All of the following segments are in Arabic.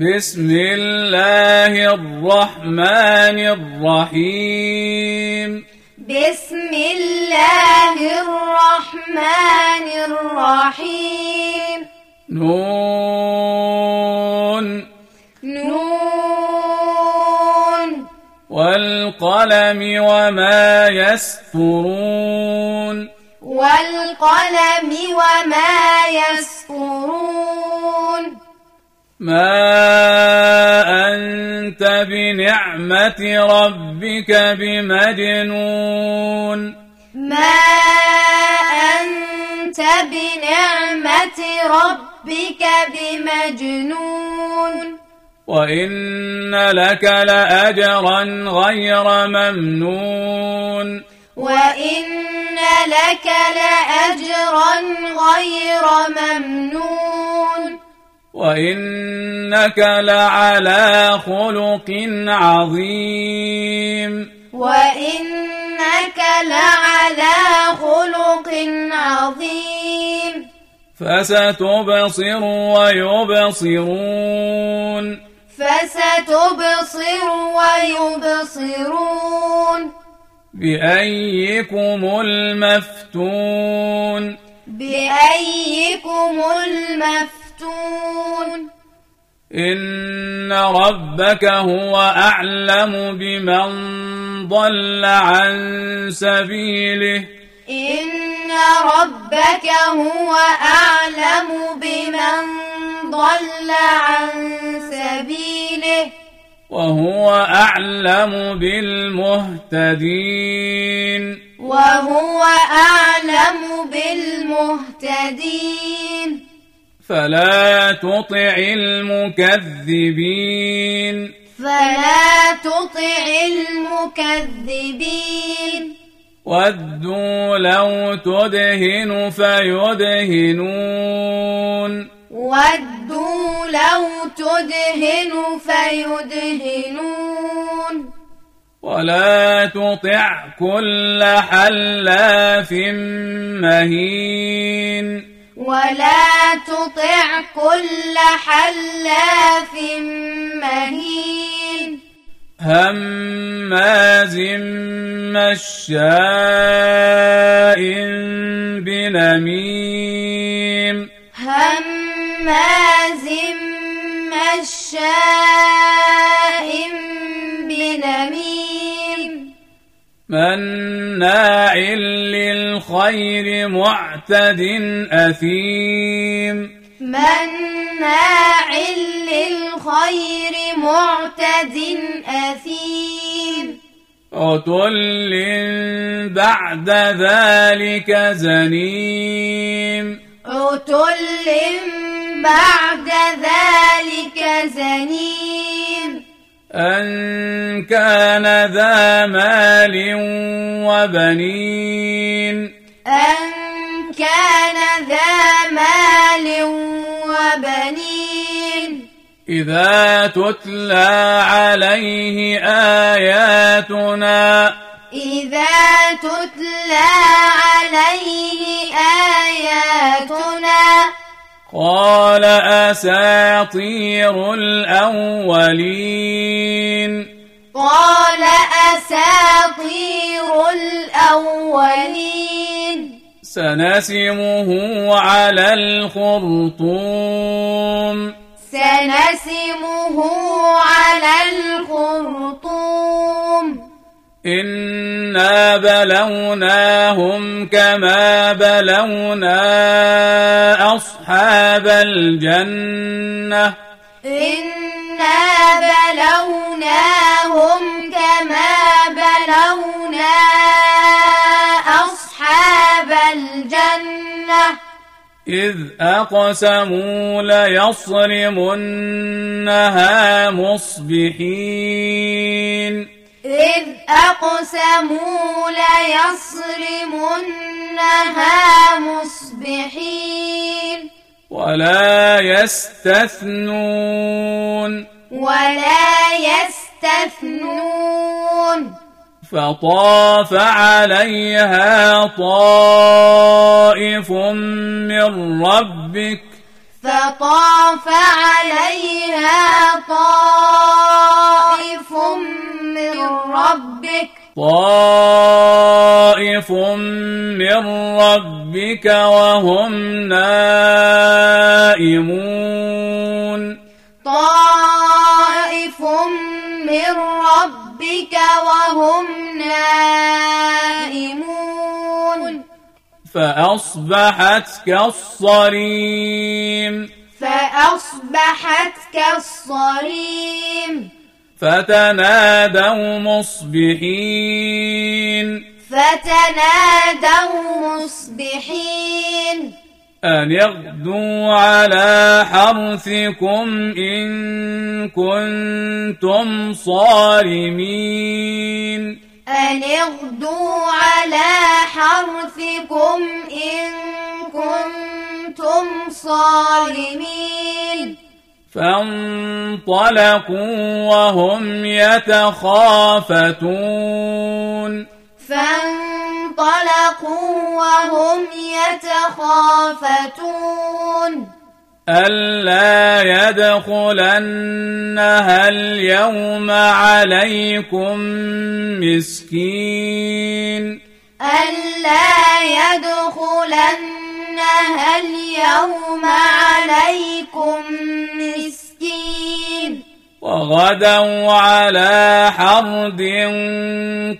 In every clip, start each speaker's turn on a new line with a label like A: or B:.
A: بسم الله الرحمن الرحيم.
B: بسم الله الرحمن الرحيم.
A: نون.
B: نون.
A: والقلم وما يسطرون.
B: والقلم وما يسطرون.
A: ما أنت بنعمة ربك بمجنون
B: ما أنت بنعمة ربك بمجنون
A: وإن لك لأجرا غير ممنون
B: وإن لك لأجرا غير ممنون
A: وإنك لعلى خلق عظيم
B: وإنك لعلى خلق عظيم
A: فستبصر ويبصرون
B: فستبصر ويبصرون
A: بأيكم المفتون
B: بأيكم المفتون
A: إن ربك هو أعلم بمن ضل عن سبيله.
B: إن ربك هو أعلم بمن ضل عن سبيله.
A: وهو أعلم بالمهتدين.
B: وهو أعلم بالمهتدين.
A: فلا تطع المكذبين.
B: فلا تطع المكذبين.
A: ودوا لو تدهن فيدهنون.
B: ودوا لو تدهن فيدهنون.
A: ولا تطع كل حلاف مهين.
B: ولا تطع كل حلاف مهين.
A: هماز مشاء بنميم.
B: هماز مشاء
A: مناع للخير معتد أثيم.
B: مناع للخير معتد أثيم.
A: عتل بعد ذلك زنيم.
B: عتل بعد ذلك زنيم.
A: أن كان ذا مال وبنين
B: أن كان ذا مال وبنين
A: إذا تتلى عليه آياتنا
B: إذا تتلى عليه آياتنا
A: قال أساطير الأولين.
B: قال أساطير الأولين.
A: سنسمه على الخرطوم.
B: سنسمه على الخرطوم.
A: إنا بلوناهم كما بلونا أصحاب الجنة
B: إنا بلوناهم كما بلونا أصحاب الجنة
A: إذ أقسموا ليصرمنها مصبحين
B: إذ أقسموا ليصرمنها مصبحين.
A: ولا يستثنون.
B: ولا يستثنون.
A: فطاف عليها طائف من ربك.
B: فطاف عليها
A: طائف من ربك وهم نائمون.
B: طائف من ربك وهم نائمون.
A: فأصبحت كالصريم.
B: فأصبحت كالصريم.
A: فتنادوا مصبحين.
B: فتنادوا مصبحين.
A: أن اغدوا على حرثكم إن كنتم صارمين.
B: أن اغدوا على حرثكم إن كنتم صارمين.
A: فانطلقوا وهم يتخافتون.
B: فانطلقوا وهم يتخافتون.
A: ألا يدخلنها اليوم عليكم مسكين.
B: ألا يدخلنها اليوم عليكم مسكين.
A: وغدوا على حرد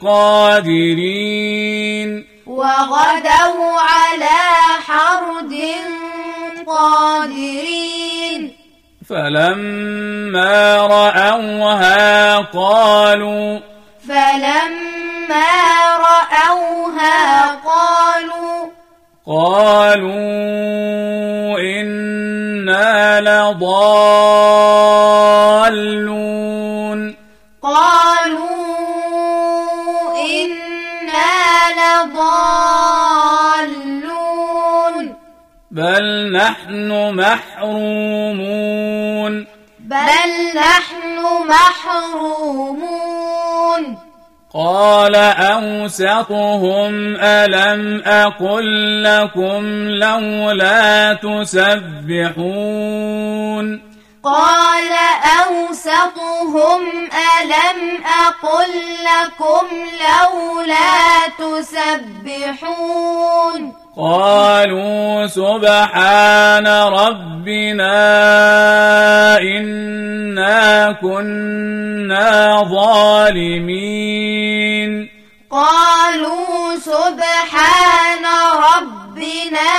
A: قادرين.
B: وغدوا على حرد قادرين.
A: فلما رأوها قالوا
B: فلما رأوها قالوا
A: قالوا إنا لضالون.
B: قالوا إنا لضالون.
A: بل نحن محرومون.
B: بل نحن محرومون.
A: قال أوسطهم ألم أقل لكم لولا تسبحون
B: قال أوسطهم ألم أقل لكم لولا تسبحون
A: قالوا سبحان ربنا إنا كنا ظالمين.
B: قالوا سبحان ربنا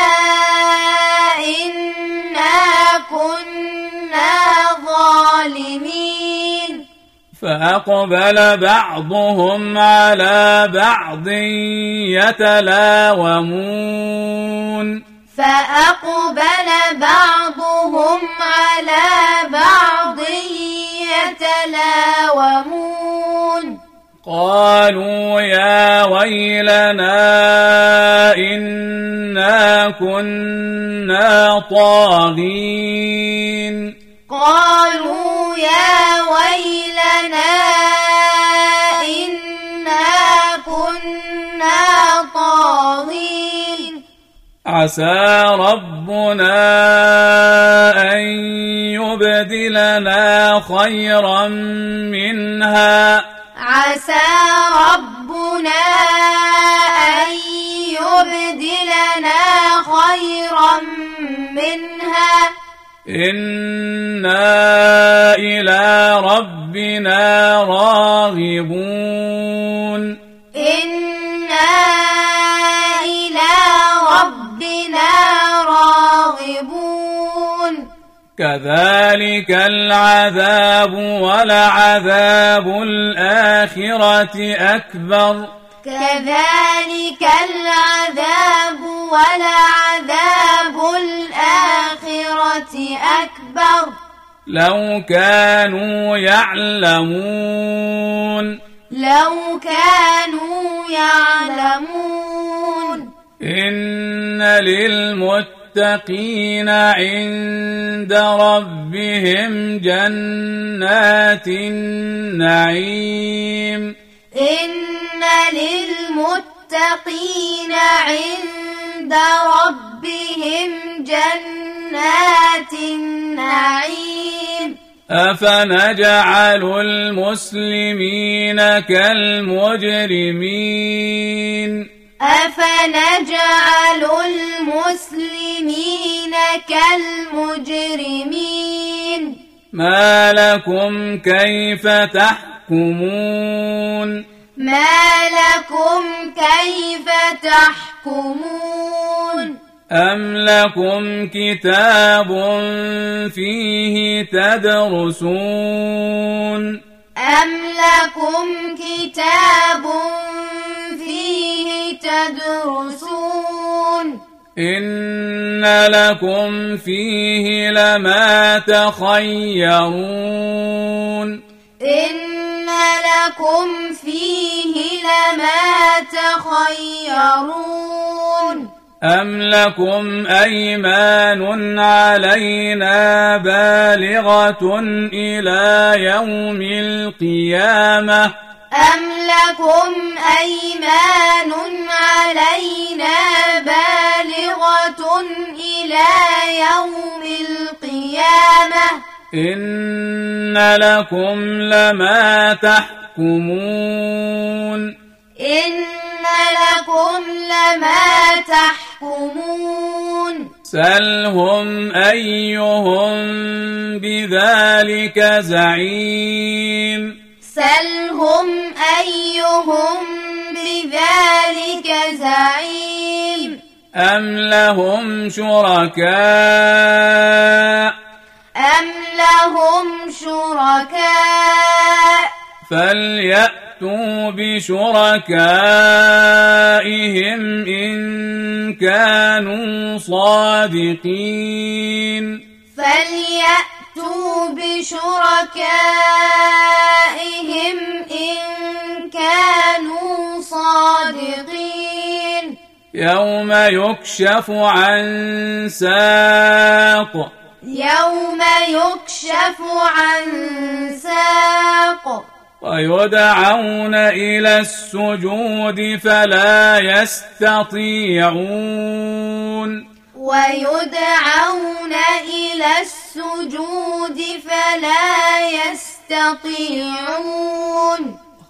A: فأقبل بعضهم على بعض يتلاومون.
B: فأقبل بعضهم على بعض يتلاومون.
A: قالوا يا ويلنا إنا كنا طاغين.
B: قالوا يا
A: عسى ربنا أن يبدلنا خيرا منها.
B: عسى ربنا أن يبدلنا خيرا منها.
A: إنا إلى ربنا راغبون. كذلك العذاب ولعذاب الآخرة أكبر.
B: كذلك العذاب ولعذاب الآخرة أكبر.
A: لو كانوا يعلمون.
B: لو كانوا يعلمون.
A: إن للمتقين عند ربهم جنات النعيم.
B: إن للمتقين عند ربهم جنات النعيم.
A: أفنجعل المسلمين كالمجرمين.
B: أفنجعل المسلمين كالمجرمين
A: ما لكم كيف تحكمون؟
B: ما لكم كيف تحكمون؟
A: أم لكم كتاب فيه تدرسون؟
B: أم لكم كتاب فيه تدرسون؟
A: إن لكم فيه لما تخيرون
B: إن لكم فيه لما تخيرون
A: أم لكم أيمان علينا بالغة إلى يوم القيامة
B: أم لكم أيمان علينا بالغة إلى يوم القيامة
A: إن لكم لما تحكمون
B: إن لكم لما تحكمون
A: سلهم أيهم بذلك زعيم
B: سلهم أيهم بذلك زعيم.
A: أم لهم شركاء؟
B: أم لهم شركاء؟
A: فليأتوا بشركائهم إن كانوا صادقين.
B: فليأتوا بشركائهم إن كانوا صادقين.
A: يوم يكشف عن ساق.
B: يوم يكشف عن ساق.
A: ويدعون إلى السجود فلا يستطيعون.
B: ويدعون إلى السجود فلا يستطيعون.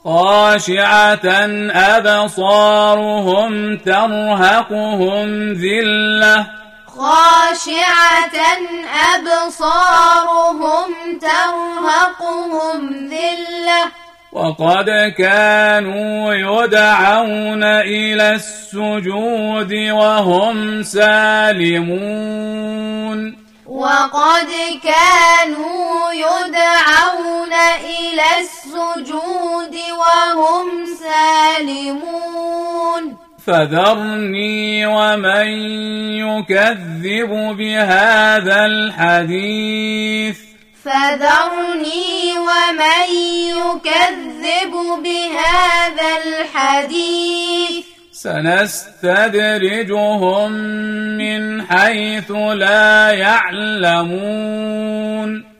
A: خاشعة أبصارهم ترهقهم ذلة.
B: خاشعة أبصارهم ترهقهم
A: وقد كانوا يدعون إلى السجود وهم سالمون.
B: وقد كانوا يدعون إلى السجود وهم سالمون.
A: فذرني ومن يكذب بهذا الحديث.
B: فذرني ومن يكذب بهذا الحديث.
A: سنستدرجهم من حيث لا يعلمون.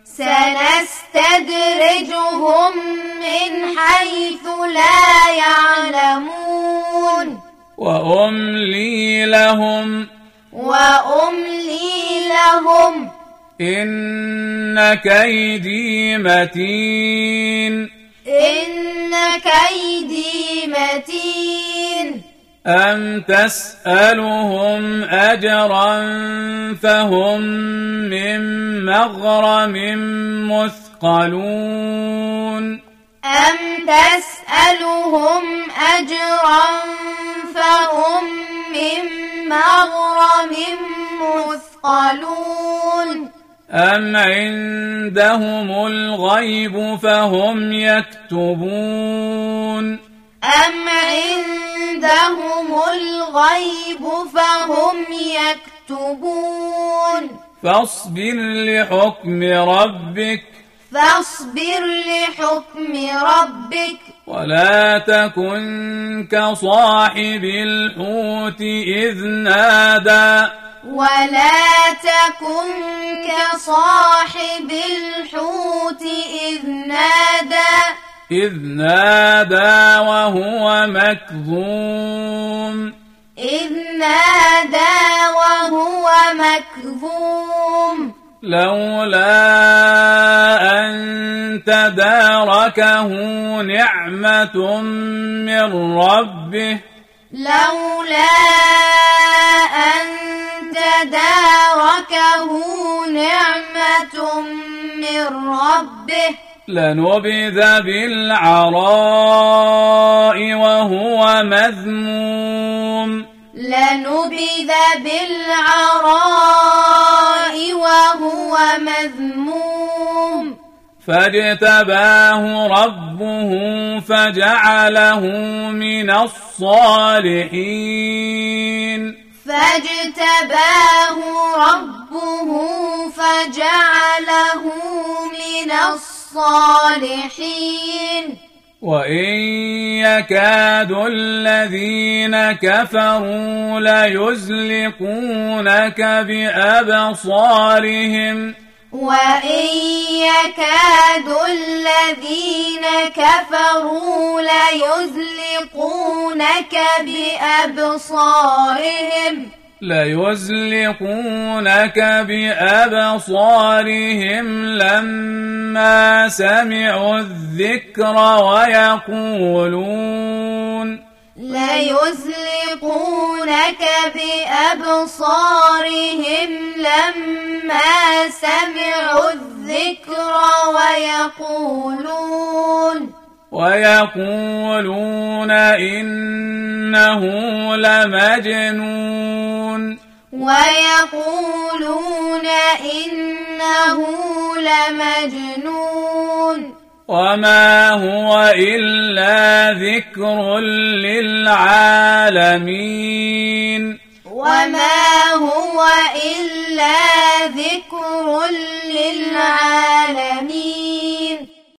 B: سنستدرجهم من حيث لا يعلمون.
A: وأملي لهم
B: وأملي لهم
A: إن كيدي متين
B: إن كيدي متين
A: أم تسألهم أجرا فهم من مغرم مثقلون
B: أم تسألهم أجرا فهم من مغرم مثقلون
A: أم عندهم الغيب فهم يكتبون
B: أم عندهم الغيب فهم يكتبون
A: فاصبر لحكم ربك
B: فاصبر لحكم ربك.
A: ولا تكن كصاحب الحوت إذ نادى.
B: ولا تكن كصاحب الحوت إذ نادى.
A: إذ نادى وهو مكظوم.
B: إذ نادى وهو مكظوم.
A: لولا تداركه نعمة من ربه.
B: لولا أن تداركه نعمة من ربه.
A: لنبذ بالعراء وهو مذموم.
B: لنبذ بالعراء
A: فاجتباه ربه فجعله من الصالحين.
B: فاجتباه ربه فجعله من الصالحين.
A: وإن يكاد الذين كفروا ليزلقونك بأبصارهم.
B: وإن يكاد الذين كفروا ليزلقونك بأبصارهم
A: ليزلقونك بأبصارهم لما سمعوا الذكر ويقولون
B: ليزلقونك بأبصارهم لما سمعوا الذكر ويقولون
A: ويقولون إنه لمجنون.
B: ويقولون إنه لمجنون.
A: وما هو إلا ذكر للعالمين
B: وما هو إلا ذكر للعالمين